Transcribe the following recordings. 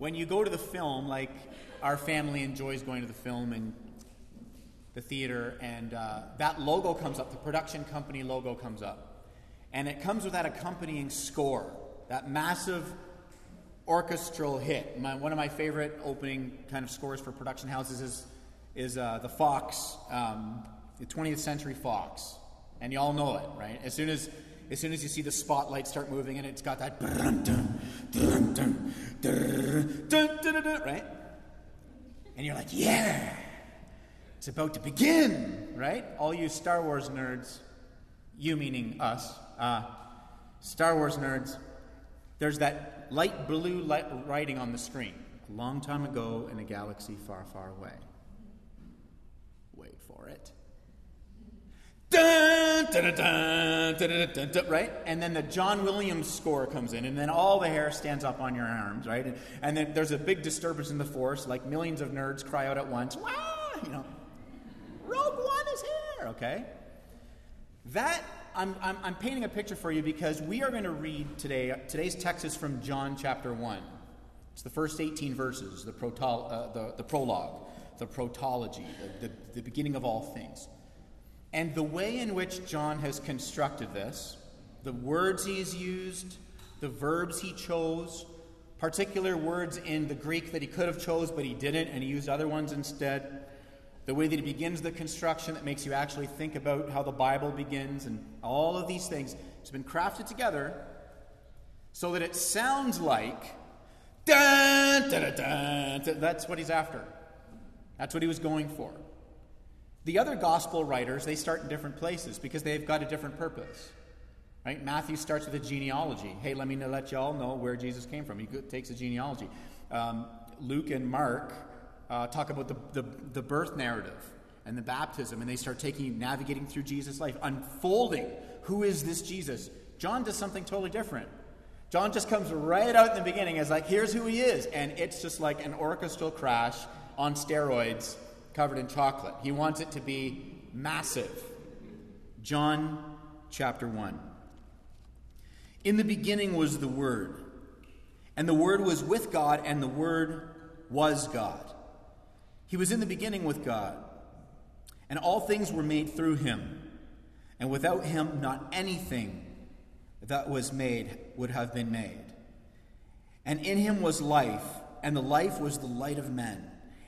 when you go to the film, like our family enjoys going to the film and the theater, and uh, that logo comes up, the production company logo comes up. And it comes with that accompanying score, that massive orchestral hit. My, one of my favorite opening kind of scores for production houses is, is uh, the Fox, um, the 20th Century Fox. And you all know it, right? As soon as, as soon as you see the spotlight start moving and it's got that right? And you're like, yeah, it's about to begin, right? All you Star Wars nerds, you meaning us, uh, Star Wars nerds, there's that light blue light writing on the screen. A long time ago in a galaxy far, far away. Wait for it. Right? And then the John Williams score comes in, and then all the hair stands up on your arms, right? And, and then there's a big disturbance in the force, like millions of nerds cry out at once, Wah! you know, Rogue One is here, okay? That, I'm, I'm, I'm painting a picture for you because we are going to read today, today's text is from John chapter 1. It's the first 18 verses, the, protol, uh, the, the prologue, the protology, the, the, the beginning of all things. And the way in which John has constructed this, the words he's used, the verbs he chose, particular words in the Greek that he could have chose but he didn't and he used other ones instead, the way that he begins the construction that makes you actually think about how the Bible begins and all of these things, it's been crafted together so that it sounds like dun, dun, dun, that's what he's after. That's what he was going for. The other gospel writers, they start in different places because they've got a different purpose. Right? Matthew starts with a genealogy. Hey, let me let you all know where Jesus came from. He takes a genealogy. Um, Luke and Mark uh, talk about the, the, the, birth narrative and the baptism, and they start taking navigating through Jesus' life, unfolding who is this Jesus. John does something totally different. John just comes right out in the beginning as like, here's who he is, and it's just like an orchestral crash on steroids covered in chocolate. He wants it to be massive. John chapter 1. In the beginning was the Word, and the Word was with God, and the Word was God. He was in the beginning with God, and all things were made through him, and without him, not anything that was made would have been made. And in him was life, and the life was the light of men.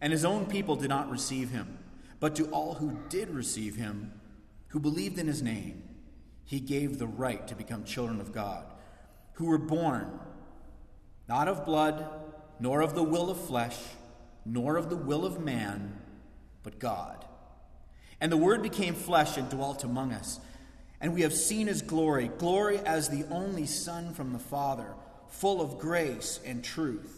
and his own people did not receive him. But to all who did receive him, who believed in his name, he gave the right to become children of God, who were born not of blood, nor of the will of flesh, nor of the will of man, but God. And the Word became flesh and dwelt among us. And we have seen his glory, glory as the only Son from the Father, full of grace and truth.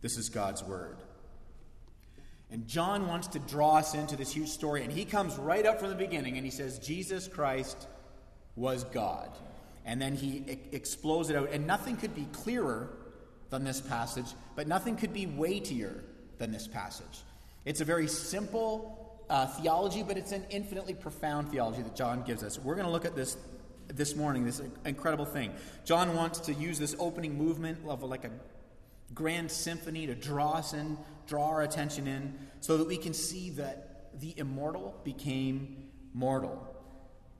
This is God's word. And John wants to draw us into this huge story, and he comes right up from the beginning and he says, Jesus Christ was God. And then he explodes it out. And nothing could be clearer than this passage, but nothing could be weightier than this passage. It's a very simple uh, theology, but it's an infinitely profound theology that John gives us. We're going to look at this this morning, this incredible thing. John wants to use this opening movement of like a grand symphony to draw us in, draw our attention in, so that we can see that the immortal became mortal.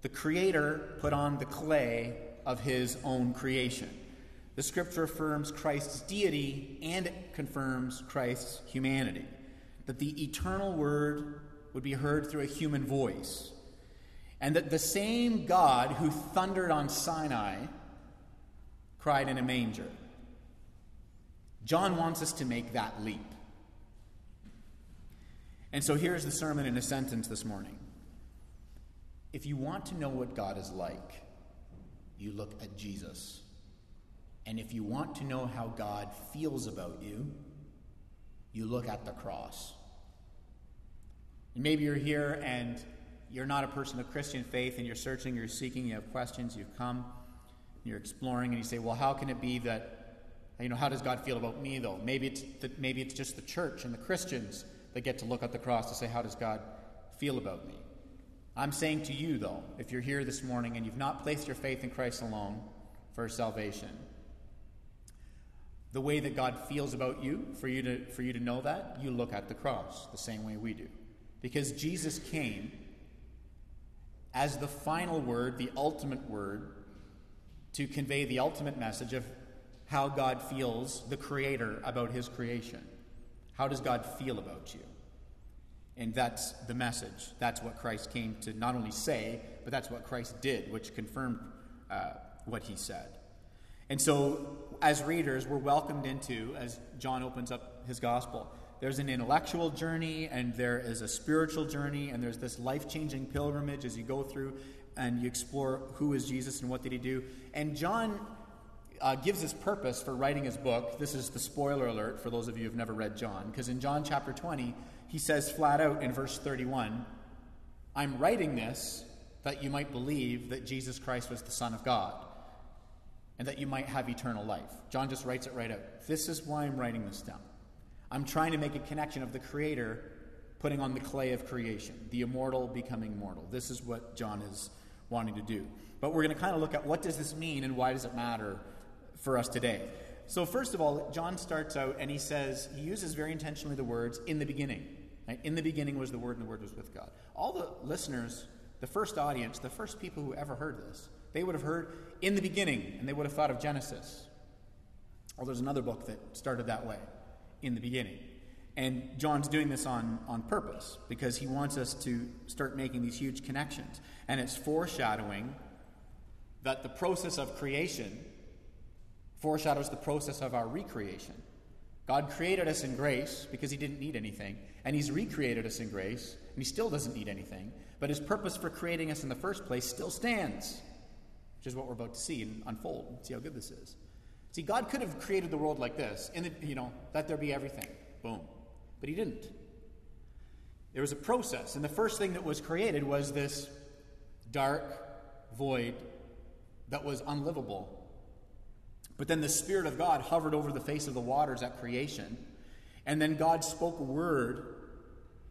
The Creator put on the clay of his own creation. The scripture affirms Christ's deity and confirms Christ's humanity. That the eternal word would be heard through a human voice. And that the same God who thundered on Sinai cried in a manger. John wants us to make that leap. And so here's the sermon in a sentence this morning. If you want to know what God is like, you look at Jesus. And if you want to know how God feels about you, you look at the cross. And maybe you're here and you're not a person of Christian faith and you're searching, you're seeking, you have questions, you've come, you're exploring, and you say, well, how can it be that, you know, how does God feel about me, though? Maybe it's, the, maybe it's just the church and the Christians that get to look at the cross to say, how does God feel about me? I'm saying to you, though, if you're here this morning and you've not placed your faith in Christ alone for salvation, the way that God feels about you, for you to, for you to know that, you look at the cross the same way we do. Because Jesus came as the final word, the ultimate word, to convey the ultimate message of how God feels, the Creator, about His creation. How does God feel about you? And that's the message. That's what Christ came to not only say, but that's what Christ did, which confirmed uh, what He said. And so, as readers, we're welcomed into, as John opens up his gospel, there's an intellectual journey, and there is a spiritual journey, and there's this life changing pilgrimage as you go through and you explore who is Jesus and what did he do. And John uh, gives his purpose for writing his book. This is the spoiler alert for those of you who've never read John, because in John chapter 20, he says flat out in verse 31 I'm writing this that you might believe that Jesus Christ was the Son of God and that you might have eternal life. John just writes it right out. This is why I'm writing this down. I'm trying to make a connection of the Creator putting on the clay of creation, the immortal becoming mortal. This is what John is wanting to do. But we're going to kind of look at what does this mean and why does it matter for us today. So first of all, John starts out and he says he uses very intentionally the words in the beginning. Right? In the beginning was the word and the word was with God. All the listeners, the first audience, the first people who ever heard this, they would have heard in the beginning, and they would have thought of Genesis. Well, there's another book that started that way, in the beginning. And John's doing this on, on purpose because he wants us to start making these huge connections. And it's foreshadowing that the process of creation foreshadows the process of our recreation. God created us in grace because he didn't need anything, and he's recreated us in grace, and he still doesn't need anything. But his purpose for creating us in the first place still stands which is what we're about to see and unfold. See how good this is. See, God could have created the world like this, and you know, let there be everything. Boom. But He didn't. There was a process, and the first thing that was created was this dark void that was unlivable. But then the Spirit of God hovered over the face of the waters at creation, and then God spoke a word,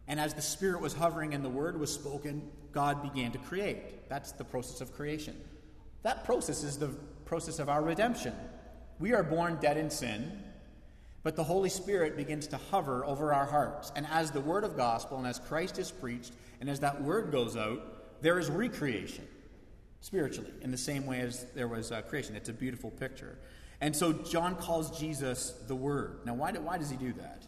and as the Spirit was hovering and the word was spoken, God began to create. That's the process of creation. That process is the process of our redemption. We are born dead in sin, but the Holy Spirit begins to hover over our hearts. And as the word of gospel and as Christ is preached, and as that word goes out, there is recreation spiritually in the same way as there was uh, creation. It's a beautiful picture. And so John calls Jesus the Word. Now, why, do, why does he do that?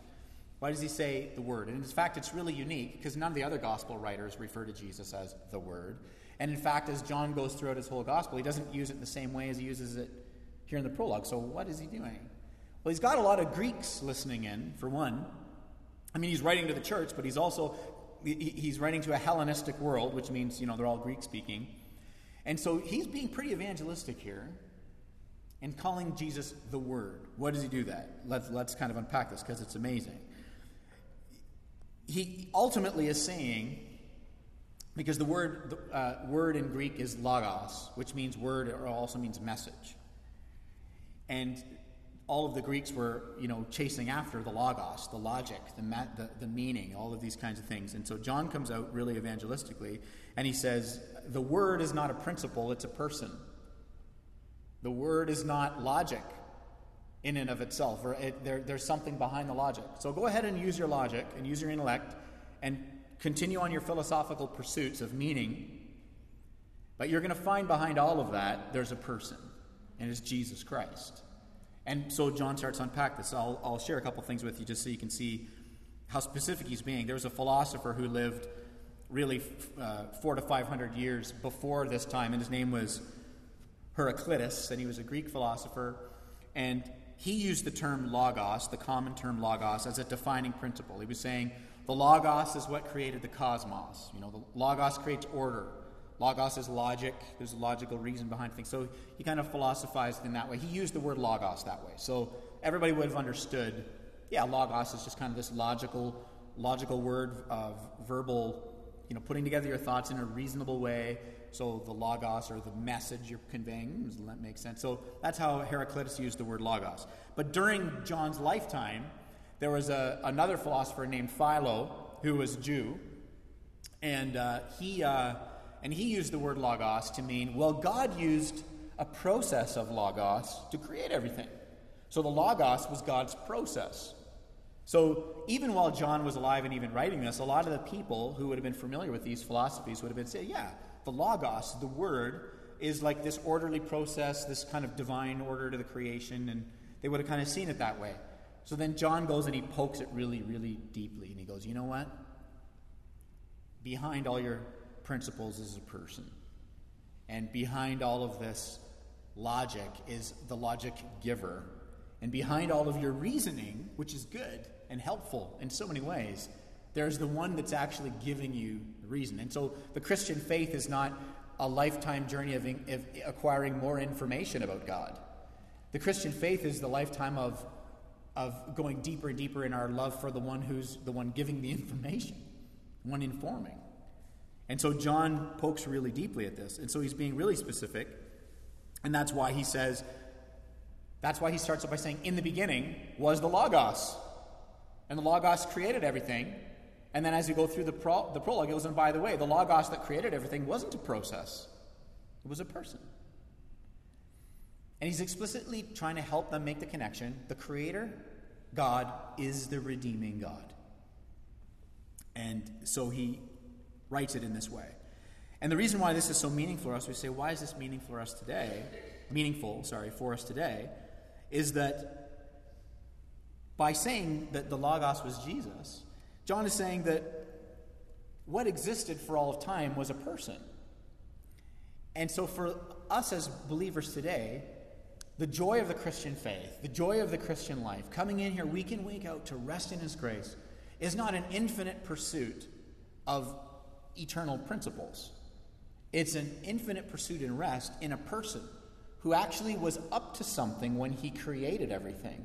Why does he say the Word? And in fact, it's really unique because none of the other gospel writers refer to Jesus as the Word. And in fact, as John goes throughout his whole gospel, he doesn't use it in the same way as he uses it here in the prologue. So, what is he doing? Well, he's got a lot of Greeks listening in, for one. I mean, he's writing to the church, but he's also he's writing to a Hellenistic world, which means, you know, they're all Greek speaking. And so he's being pretty evangelistic here and calling Jesus the Word. What does he do that? Let's, let's kind of unpack this because it's amazing. He ultimately is saying because the word, the, uh, word in Greek is logos, which means word or also means message. And all of the Greeks were, you know, chasing after the logos, the logic, the, ma- the, the meaning, all of these kinds of things. And so John comes out really evangelistically, and he says, the word is not a principle, it's a person. The word is not logic in and of itself, or it, there, there's something behind the logic. So go ahead and use your logic and use your intellect and continue on your philosophical pursuits of meaning, but you're going to find behind all of that there's a person, and it's Jesus Christ. And so John starts to unpack this. I'll, I'll share a couple things with you just so you can see how specific he's being. There was a philosopher who lived really uh, four to five hundred years before this time, and his name was Heraclitus, and he was a Greek philosopher. And he used the term logos, the common term logos, as a defining principle. He was saying the logos is what created the cosmos. You know, the logos creates order. Logos is logic. There's a logical reason behind things. So he kind of philosophized in that way. He used the word logos that way. So everybody would have understood, yeah, logos is just kind of this logical, logical word of verbal, you know, putting together your thoughts in a reasonable way. So the logos or the message you're conveying, does that make sense? So that's how Heraclitus used the word logos. But during John's lifetime, there was a, another philosopher named Philo who was Jew, and uh, he uh, and he used the word logos to mean well, God used a process of logos to create everything. So the logos was God's process. So even while John was alive and even writing this, a lot of the people who would have been familiar with these philosophies would have been saying, yeah, the Logos, the Word, is like this orderly process, this kind of divine order to the creation, and they would have kind of seen it that way. So then John goes and he pokes it really, really deeply, and he goes, You know what? Behind all your principles is a person. And behind all of this logic is the logic giver. And behind all of your reasoning, which is good and helpful in so many ways, there's the one that's actually giving you the reason. And so the Christian faith is not a lifetime journey of, of acquiring more information about God. The Christian faith is the lifetime of, of going deeper and deeper in our love for the one who's the one giving the information, one informing. And so John pokes really deeply at this. And so he's being really specific. And that's why he says, that's why he starts off by saying, In the beginning was the Logos. And the Logos created everything. And then as you go through the, pro- the prologue, it goes, and by the way, the Logos that created everything wasn't a process, it was a person. And he's explicitly trying to help them make the connection. The Creator, God, is the redeeming God. And so he writes it in this way. And the reason why this is so meaningful for us, we say, why is this meaningful for us today? Meaningful, sorry, for us today, is that by saying that the Logos was Jesus, John is saying that what existed for all of time was a person. And so, for us as believers today, the joy of the Christian faith, the joy of the Christian life, coming in here week in, week out to rest in His grace, is not an infinite pursuit of eternal principles. It's an infinite pursuit and rest in a person who actually was up to something when He created everything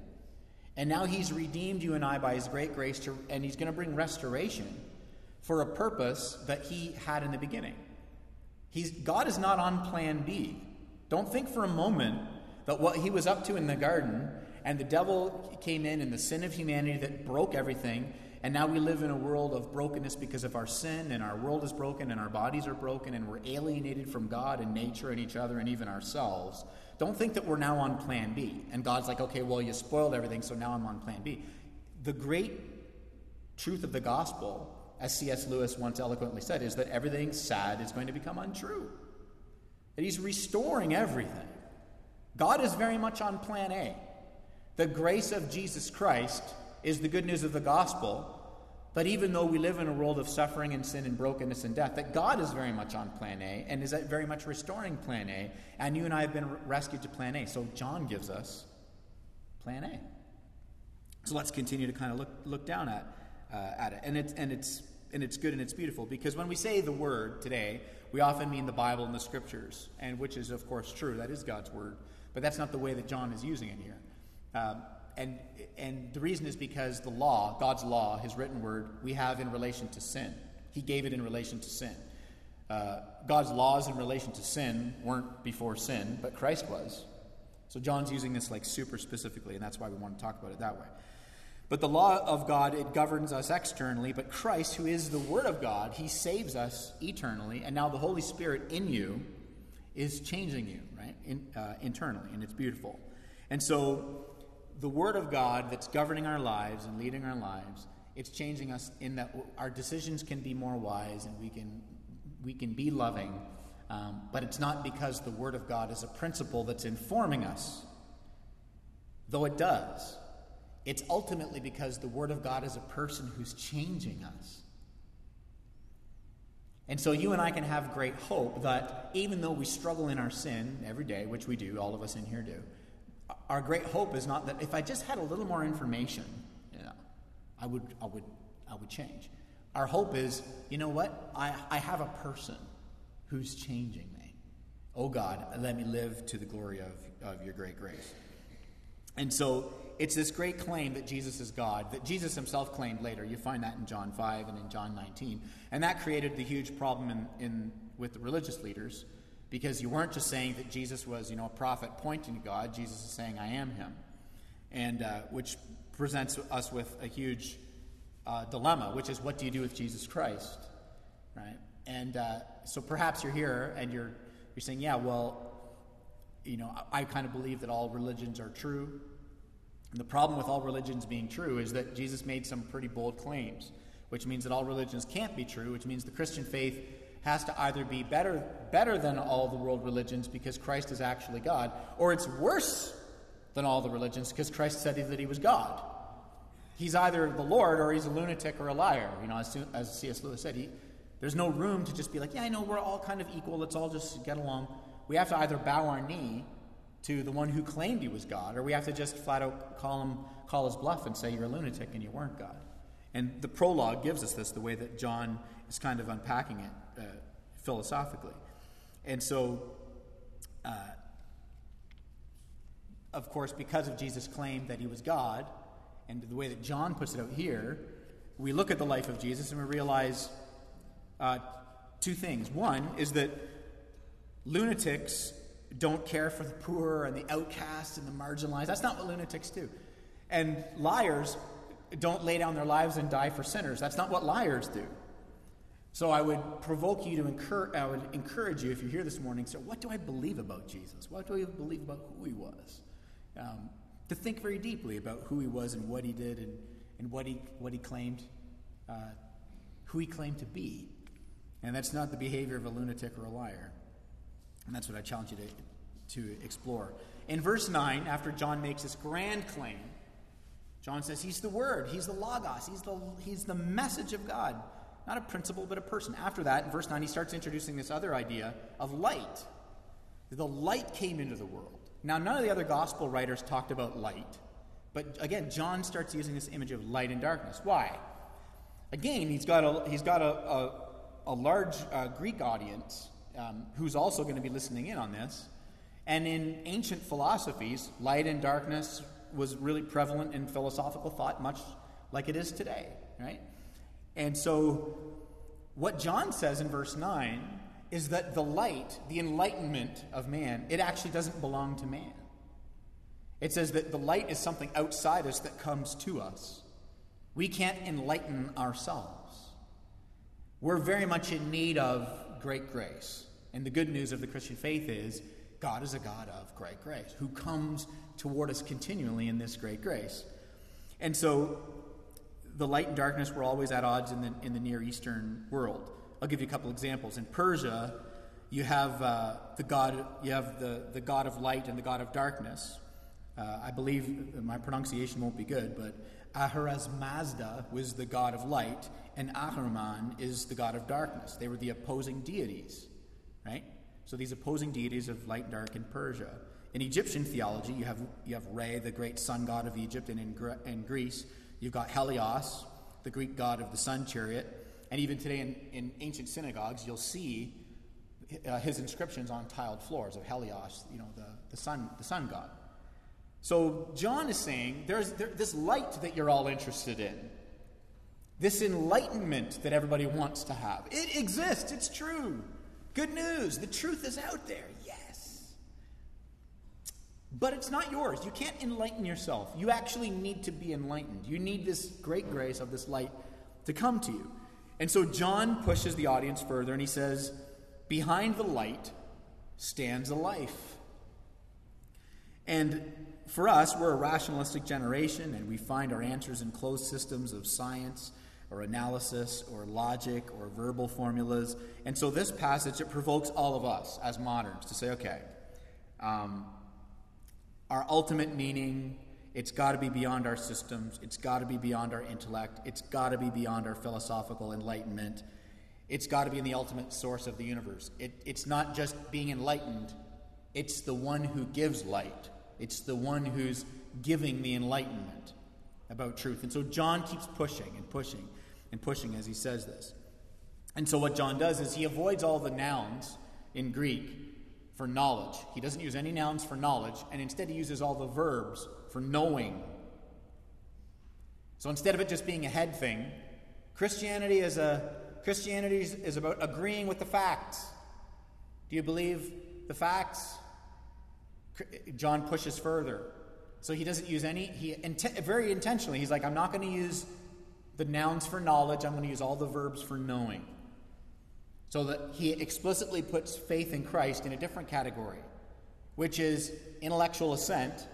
and now he's redeemed you and I by his great grace, to, and he's going to bring restoration for a purpose that he had in the beginning. He's, God is not on plan B. Don't think for a moment that what he was up to in the garden and the devil came in and the sin of humanity that broke everything, and now we live in a world of brokenness because of our sin, and our world is broken, and our bodies are broken, and we're alienated from God and nature and each other and even ourselves. Don't think that we're now on plan B. And God's like, okay, well, you spoiled everything, so now I'm on plan B. The great truth of the gospel, as C.S. Lewis once eloquently said, is that everything sad is going to become untrue. That he's restoring everything. God is very much on plan A. The grace of Jesus Christ is the good news of the gospel but even though we live in a world of suffering and sin and brokenness and death, that God is very much on plan A and is very much restoring plan A. And you and I have been rescued to plan A. So John gives us plan A. So let's continue to kind of look, look down at, uh, at it. And it's, and, it's, and it's good and it's beautiful because when we say the word today, we often mean the Bible and the scriptures, and which is, of course, true. That is God's word. But that's not the way that John is using it here. Um, and, and the reason is because the law, God's law, his written word, we have in relation to sin. He gave it in relation to sin. Uh, God's laws in relation to sin weren't before sin, but Christ was. So John's using this like super specifically, and that's why we want to talk about it that way. But the law of God, it governs us externally, but Christ, who is the Word of God, he saves us eternally, and now the Holy Spirit in you is changing you, right, in, uh, internally, and it's beautiful. And so the Word of God that's governing our lives and leading our lives, it's changing us in that our decisions can be more wise and we can, we can be loving. Um, but it's not because the Word of God is a principle that's informing us. though it does, it's ultimately because the Word of God is a person who's changing us. And so you and I can have great hope that even though we struggle in our sin every day, which we do, all of us in here do, our great hope is not that if I just had a little more information, you know, I would, I would, I would change. Our hope is, you know what? I, I have a person who's changing me. Oh God, let me live to the glory of, of your great grace. And so it's this great claim that Jesus is God that Jesus himself claimed later. You find that in John 5 and in John 19. And that created the huge problem in, in, with the religious leaders because you weren't just saying that Jesus was, you know, a prophet pointing to God. Jesus is saying, I am him. And uh, which presents us with a huge uh, dilemma, which is what do you do with Jesus Christ? Right? And uh, so perhaps you're here and you're, you're saying, yeah, well, you know, I, I kind of believe that all religions are true. And the problem with all religions being true is that Jesus made some pretty bold claims, which means that all religions can't be true, which means the Christian faith has to either be better, better than all the world religions because Christ is actually God, or it's worse than all the religions because Christ said that he was God. He's either the Lord or he's a lunatic or a liar. You know, as, as C.S. Lewis said, he, there's no room to just be like, yeah, I know we're all kind of equal. Let's all just get along. We have to either bow our knee to the one who claimed he was God, or we have to just flat out call him, call his bluff and say you're a lunatic and you weren't God. And the prologue gives us this, the way that John is kind of unpacking it uh, philosophically. And so, uh, of course, because of Jesus' claim that he was God, and the way that John puts it out here, we look at the life of Jesus and we realize uh, two things. One is that lunatics don't care for the poor and the outcasts and the marginalized. That's not what lunatics do. And liars don't lay down their lives and die for sinners. That's not what liars do. So I would provoke you to encourage, I would encourage you, if you're here this morning, so what do I believe about Jesus? What do I believe about who he was? Um, to think very deeply about who he was and what he did and, and what, he, what he claimed, uh, who he claimed to be. And that's not the behavior of a lunatic or a liar. And that's what I challenge you to, to explore. In verse 9, after John makes this grand claim, John says he's the Word, he's the Logos, he's the, he's the message of God. Not a principle, but a person. After that, in verse 9, he starts introducing this other idea of light. The light came into the world. Now, none of the other gospel writers talked about light, but again, John starts using this image of light and darkness. Why? Again, he's got a, he's got a, a, a large uh, Greek audience um, who's also going to be listening in on this. And in ancient philosophies, light and darkness was really prevalent in philosophical thought, much like it is today, right? And so, what John says in verse 9 is that the light, the enlightenment of man, it actually doesn't belong to man. It says that the light is something outside us that comes to us. We can't enlighten ourselves. We're very much in need of great grace. And the good news of the Christian faith is God is a God of great grace who comes toward us continually in this great grace. And so the light and darkness were always at odds in the, in the Near Eastern world. I'll give you a couple examples. In Persia, you have uh, the God, you have the, the God of light and the God of darkness. Uh, I believe my pronunciation won't be good, but Ahura Mazda was the god of light, and Ahriman is the god of darkness. They were the opposing deities, right? So these opposing deities of light and dark in Persia. In Egyptian theology, you have, you have Re, the great sun god of Egypt, and in, Gre- in Greece, You've got Helios, the Greek god of the sun chariot. And even today in, in ancient synagogues, you'll see uh, his inscriptions on tiled floors of Helios, you know, the, the, sun, the sun god. So John is saying there's there, this light that you're all interested in, this enlightenment that everybody wants to have. It exists, it's true. Good news, the truth is out there. But it's not yours. You can't enlighten yourself. You actually need to be enlightened. You need this great grace of this light to come to you. And so John pushes the audience further and he says, Behind the light stands a life. And for us, we're a rationalistic generation and we find our answers in closed systems of science or analysis or logic or verbal formulas. And so this passage, it provokes all of us as moderns to say, okay, um, our ultimate meaning It's got to be beyond our systems. It's got to be beyond our intellect. It's got to be beyond our philosophical enlightenment. It's got to be in the ultimate source of the universe. It, it's not just being enlightened, it's the one who gives light. It's the one who's giving the enlightenment about truth. And so John keeps pushing and pushing and pushing as he says this. And so what John does is he avoids all the nouns in Greek for knowledge. He doesn't use any nouns for knowledge, and instead he uses all the verbs for knowing. So instead of it just being a head thing, Christianity is a Christianity is about agreeing with the facts. Do you believe the facts? John pushes further. So he doesn't use any, he very intentionally, he's like, I'm not going to use the nouns for knowledge, I'm going to use all the verbs for knowing. So that he explicitly puts faith in Christ in a different category, which is intellectual assent,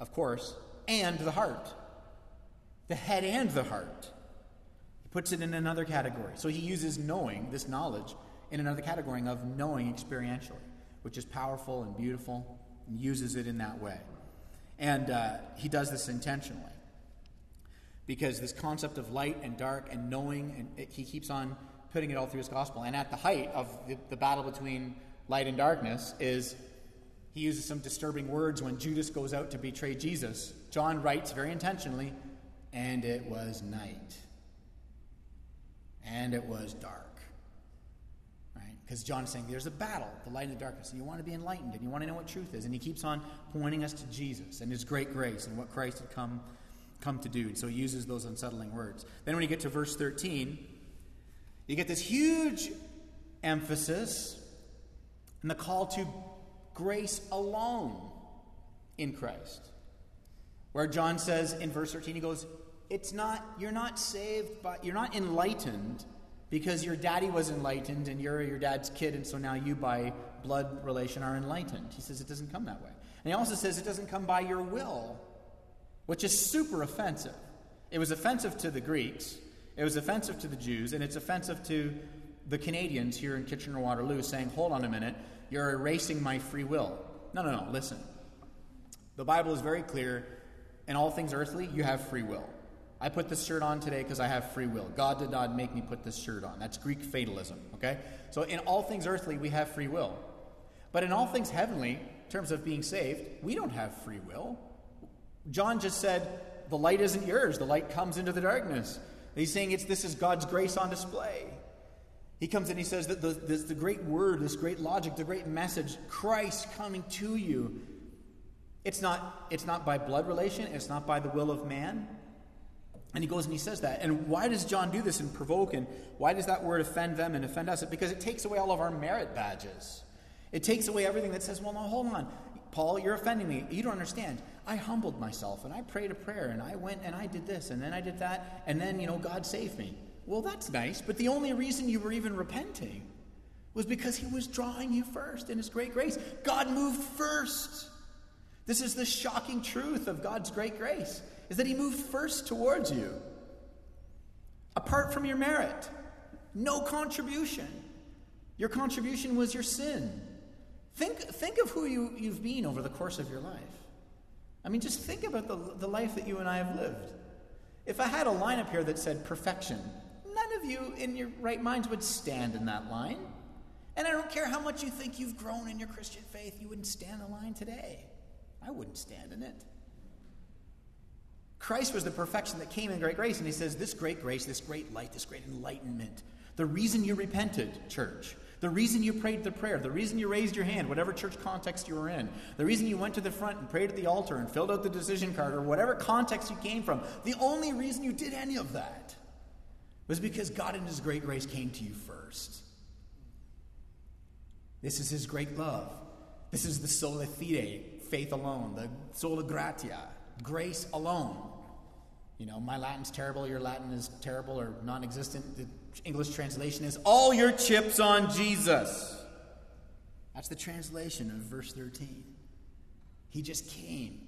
of course, and the heart. The head and the heart. He puts it in another category. So he uses knowing, this knowledge, in another category of knowing experientially, which is powerful and beautiful, and uses it in that way. And uh, he does this intentionally. Because this concept of light and dark and knowing, and it, he keeps on putting it all through his gospel. And at the height of the, the battle between light and darkness is he uses some disturbing words when Judas goes out to betray Jesus. John writes very intentionally, and it was night. And it was dark. Right? Because John's saying there's a battle, the light and the darkness, and you want to be enlightened and you want to know what truth is. And he keeps on pointing us to Jesus and his great grace and what Christ had come, come to do. And so he uses those unsettling words. Then when you get to verse 13, you get this huge emphasis and the call to grace alone in Christ. Where John says in verse 13, he goes, It's not, you're not saved, but you're not enlightened because your daddy was enlightened and you're your dad's kid, and so now you, by blood relation, are enlightened. He says it doesn't come that way. And he also says it doesn't come by your will, which is super offensive. It was offensive to the Greeks it was offensive to the Jews, and it's offensive to the Canadians here in Kitchener Waterloo saying, hold on a minute, you're erasing my free will. No, no, no, listen. The Bible is very clear. In all things earthly, you have free will. I put this shirt on today because I have free will. God did not make me put this shirt on. That's Greek fatalism, okay? So in all things earthly, we have free will. But in all things heavenly, in terms of being saved, we don't have free will. John just said, the light isn't yours, the light comes into the darkness. He's saying it's this is God's grace on display. He comes and he says that the, this, the great word, this great logic, the great message, Christ coming to you, it's not, it's not by blood relation, it's not by the will of man. And he goes and he says that. And why does John do this and provoke? And why does that word offend them and offend us? Because it takes away all of our merit badges. It takes away everything that says, well, no, hold on. Paul, you're offending me. You don't understand. I humbled myself and I prayed a prayer and I went and I did this and then I did that and then, you know, God saved me. Well, that's nice, but the only reason you were even repenting was because He was drawing you first in His great grace. God moved first. This is the shocking truth of God's great grace is that He moved first towards you. Apart from your merit, no contribution. Your contribution was your sin. Think, think of who you, you've been over the course of your life. I mean, just think about the, the life that you and I have lived. If I had a line up here that said perfection, none of you in your right minds would stand in that line. And I don't care how much you think you've grown in your Christian faith, you wouldn't stand the line today. I wouldn't stand in it. Christ was the perfection that came in great grace, and he says, This great grace, this great light, this great enlightenment, the reason you repented, church, the reason you prayed the prayer, the reason you raised your hand, whatever church context you were in, the reason you went to the front and prayed at the altar and filled out the decision card, or whatever context you came from, the only reason you did any of that was because God in His great grace came to you first. This is His great love. This is the sola fide, faith alone, the sola gratia, grace alone. You know, my Latin's terrible, your Latin is terrible or non existent. English translation is all your chips on Jesus. That's the translation of verse 13. He just came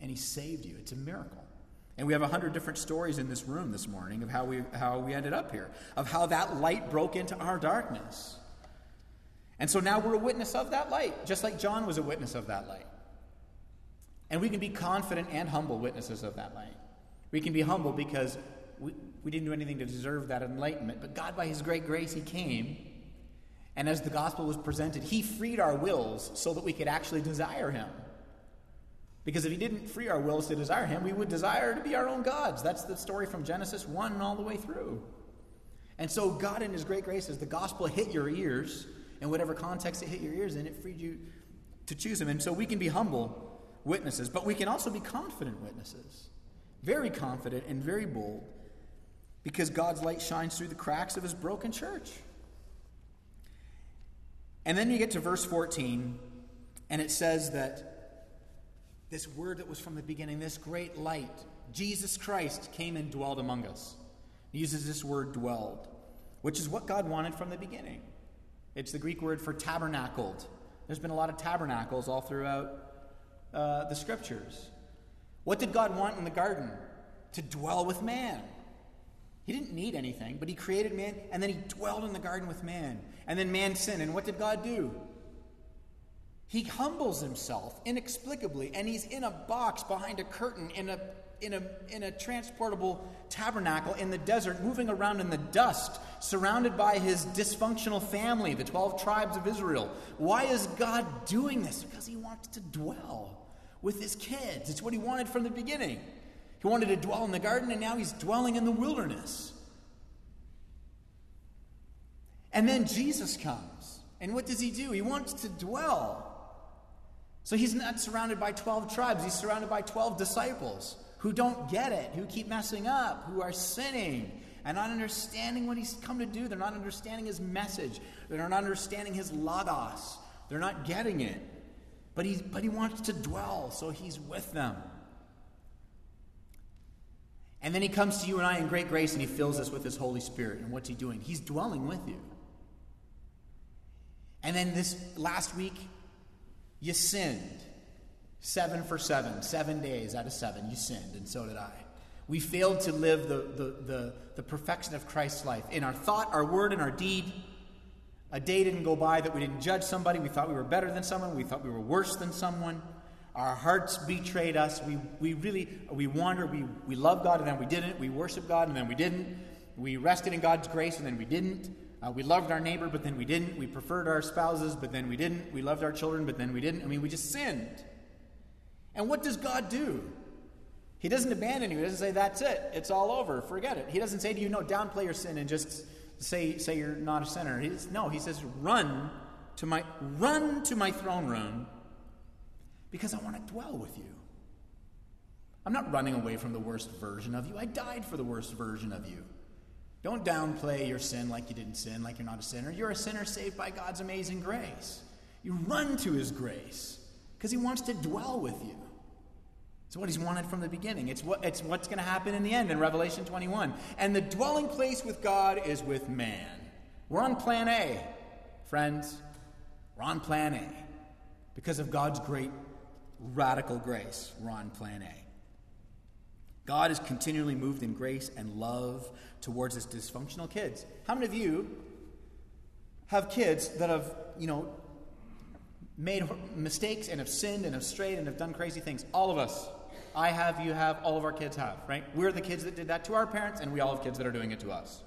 and he saved you. It's a miracle. And we have a hundred different stories in this room this morning of how we, how we ended up here, of how that light broke into our darkness. And so now we're a witness of that light, just like John was a witness of that light. And we can be confident and humble witnesses of that light. We can be humble because we, we didn't do anything to deserve that enlightenment, but God, by His great grace, He came. And as the gospel was presented, He freed our wills so that we could actually desire Him. Because if He didn't free our wills to desire Him, we would desire to be our own gods. That's the story from Genesis 1 all the way through. And so, God, in His great grace, as the gospel hit your ears, in whatever context it hit your ears in, it freed you to choose Him. And so, we can be humble witnesses, but we can also be confident witnesses. Very confident and very bold because God's light shines through the cracks of his broken church. And then you get to verse 14, and it says that this word that was from the beginning, this great light, Jesus Christ, came and dwelled among us. He uses this word dwelled, which is what God wanted from the beginning. It's the Greek word for tabernacled. There's been a lot of tabernacles all throughout uh, the scriptures. What did God want in the garden? To dwell with man. He didn't need anything, but he created man, and then he dwelled in the garden with man. And then man sinned, and what did God do? He humbles himself inexplicably, and he's in a box behind a curtain in a, in a, in a transportable tabernacle in the desert, moving around in the dust, surrounded by his dysfunctional family, the 12 tribes of Israel. Why is God doing this? Because he wants to dwell with his kids. It's what he wanted from the beginning. He wanted to dwell in the garden, and now he's dwelling in the wilderness. And then Jesus comes. And what does he do? He wants to dwell. So he's not surrounded by 12 tribes, he's surrounded by 12 disciples who don't get it, who keep messing up, who are sinning and not understanding what he's come to do. They're not understanding his message, they're not understanding his logos, they're not getting it. But he, but he wants to dwell, so he's with them. And then he comes to you and I in great grace and he fills us with his Holy Spirit. And what's he doing? He's dwelling with you. And then this last week, you sinned. Seven for seven, seven days out of seven, you sinned, and so did I. We failed to live the, the, the, the perfection of Christ's life in our thought, our word, and our deed. A day didn't go by that we didn't judge somebody. We thought we were better than someone. We thought we were worse than someone. Our hearts betrayed us. We, we really, we wandered. We, we loved God and then we didn't. We worshiped God and then we didn't. We rested in God's grace and then we didn't. Uh, we loved our neighbor, but then we didn't. We preferred our spouses, but then we didn't. We loved our children, but then we didn't. I mean, we just sinned. And what does God do? He doesn't abandon you. He doesn't say, that's it. It's all over. Forget it. He doesn't say to you, no, downplay your sin and just say, say you're not a sinner. He no, he says, run to my, run to my throne room because I want to dwell with you. I'm not running away from the worst version of you. I died for the worst version of you. Don't downplay your sin like you didn't sin, like you're not a sinner. You're a sinner saved by God's amazing grace. You run to his grace because he wants to dwell with you. It's what he's wanted from the beginning. It's, what, it's what's going to happen in the end in Revelation 21. And the dwelling place with God is with man. We're on plan A, friends. We're on plan A because of God's great radical grace. We're on plan A. God is continually moved in grace and love towards his dysfunctional kids. How many of you have kids that have, you know, made mistakes and have sinned and have strayed and have done crazy things? All of us. I have, you have, all of our kids have, right? We're the kids that did that to our parents, and we all have kids that are doing it to us.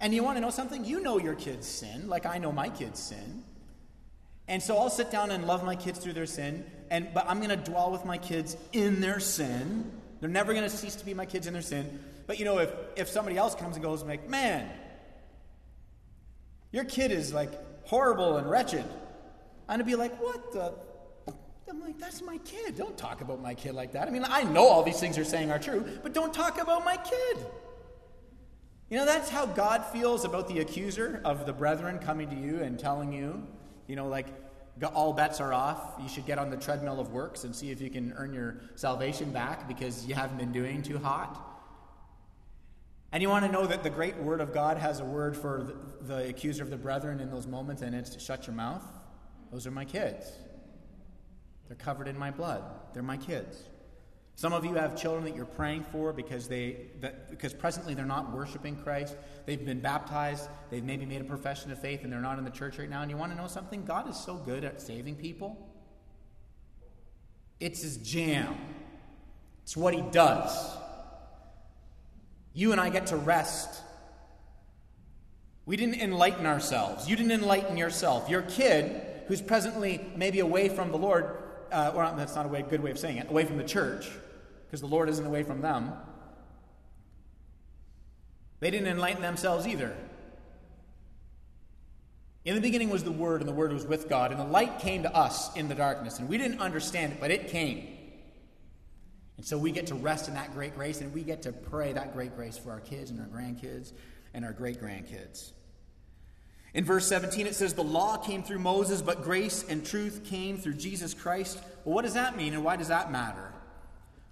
And you want to know something? You know your kids sin, like I know my kids sin. And so I'll sit down and love my kids through their sin, and but I'm going to dwell with my kids in their sin. They're never going to cease to be my kids in their sin. But you know, if if somebody else comes and goes and like, man, your kid is like horrible and wretched, I'm gonna be like, what the? I'm like, that's my kid. Don't talk about my kid like that. I mean, I know all these things you're saying are true, but don't talk about my kid. You know, that's how God feels about the accuser of the brethren coming to you and telling you you know, like all bets are off. You should get on the treadmill of works and see if you can earn your salvation back because you haven't been doing too hot. And you want to know that the great word of God has a word for the, the accuser of the brethren in those moments, and it's to shut your mouth. Those are my kids. They're covered in my blood. They're my kids. Some of you have children that you're praying for because they that, because presently they're not worshiping Christ. They've been baptized. They've maybe made a profession of faith and they're not in the church right now. And you want to know something? God is so good at saving people. It's his jam, it's what he does. You and I get to rest. We didn't enlighten ourselves. You didn't enlighten yourself. Your kid, who's presently maybe away from the Lord, uh, or that's not a way, good way of saying it, away from the church, because the Lord isn't away from them. They didn't enlighten themselves either. In the beginning was the Word, and the Word was with God, and the light came to us in the darkness, and we didn't understand it, but it came. And so we get to rest in that great grace, and we get to pray that great grace for our kids and our grandkids and our great grandkids. In verse 17, it says, The law came through Moses, but grace and truth came through Jesus Christ. Well, what does that mean, and why does that matter?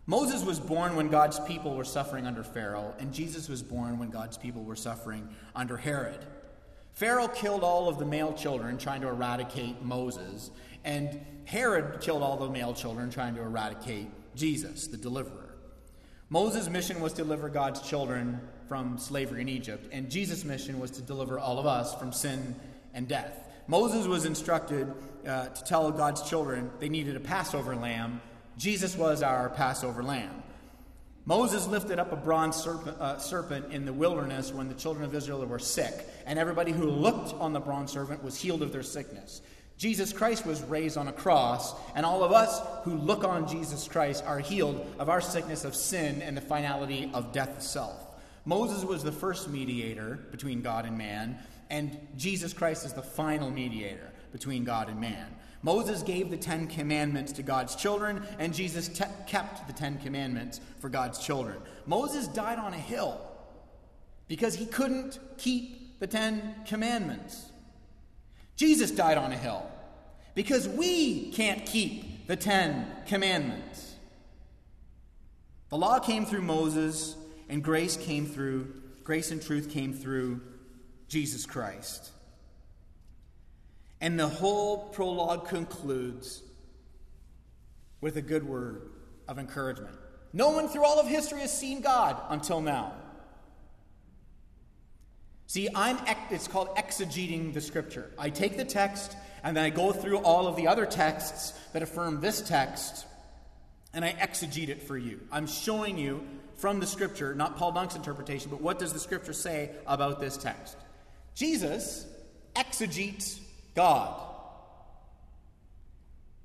Moses was born when God's people were suffering under Pharaoh, and Jesus was born when God's people were suffering under Herod. Pharaoh killed all of the male children trying to eradicate Moses, and Herod killed all the male children trying to eradicate Jesus, the deliverer. Moses' mission was to deliver God's children from slavery in Egypt, and Jesus' mission was to deliver all of us from sin and death. Moses was instructed uh, to tell God's children they needed a Passover lamb. Jesus was our Passover lamb. Moses lifted up a bronze serpent, uh, serpent, in the wilderness when the children of Israel were sick, and everybody who looked on the bronze serpent was healed of their sickness. Jesus Christ was raised on a cross, and all of us who look on Jesus Christ are healed of our sickness of sin and the finality of death itself. Moses was the first mediator between God and man, and Jesus Christ is the final mediator between God and man. Moses gave the Ten Commandments to God's children, and Jesus te- kept the Ten Commandments for God's children. Moses died on a hill because he couldn't keep the Ten Commandments. Jesus died on a hill because we can't keep the Ten Commandments. The law came through Moses, and grace came through, grace and truth came through Jesus Christ. And the whole prologue concludes with a good word of encouragement. No one through all of history has seen God until now. See, I'm it's called exegeting the scripture. I take the text and then I go through all of the other texts that affirm this text and I exegete it for you. I'm showing you from the scripture, not Paul Dunk's interpretation, but what does the scripture say about this text? Jesus exegetes God.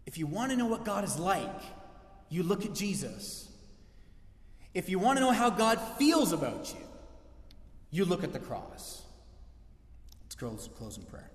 If you want to know what God is like, you look at Jesus. If you want to know how God feels about you, you look at the cross. Let's close, close in prayer.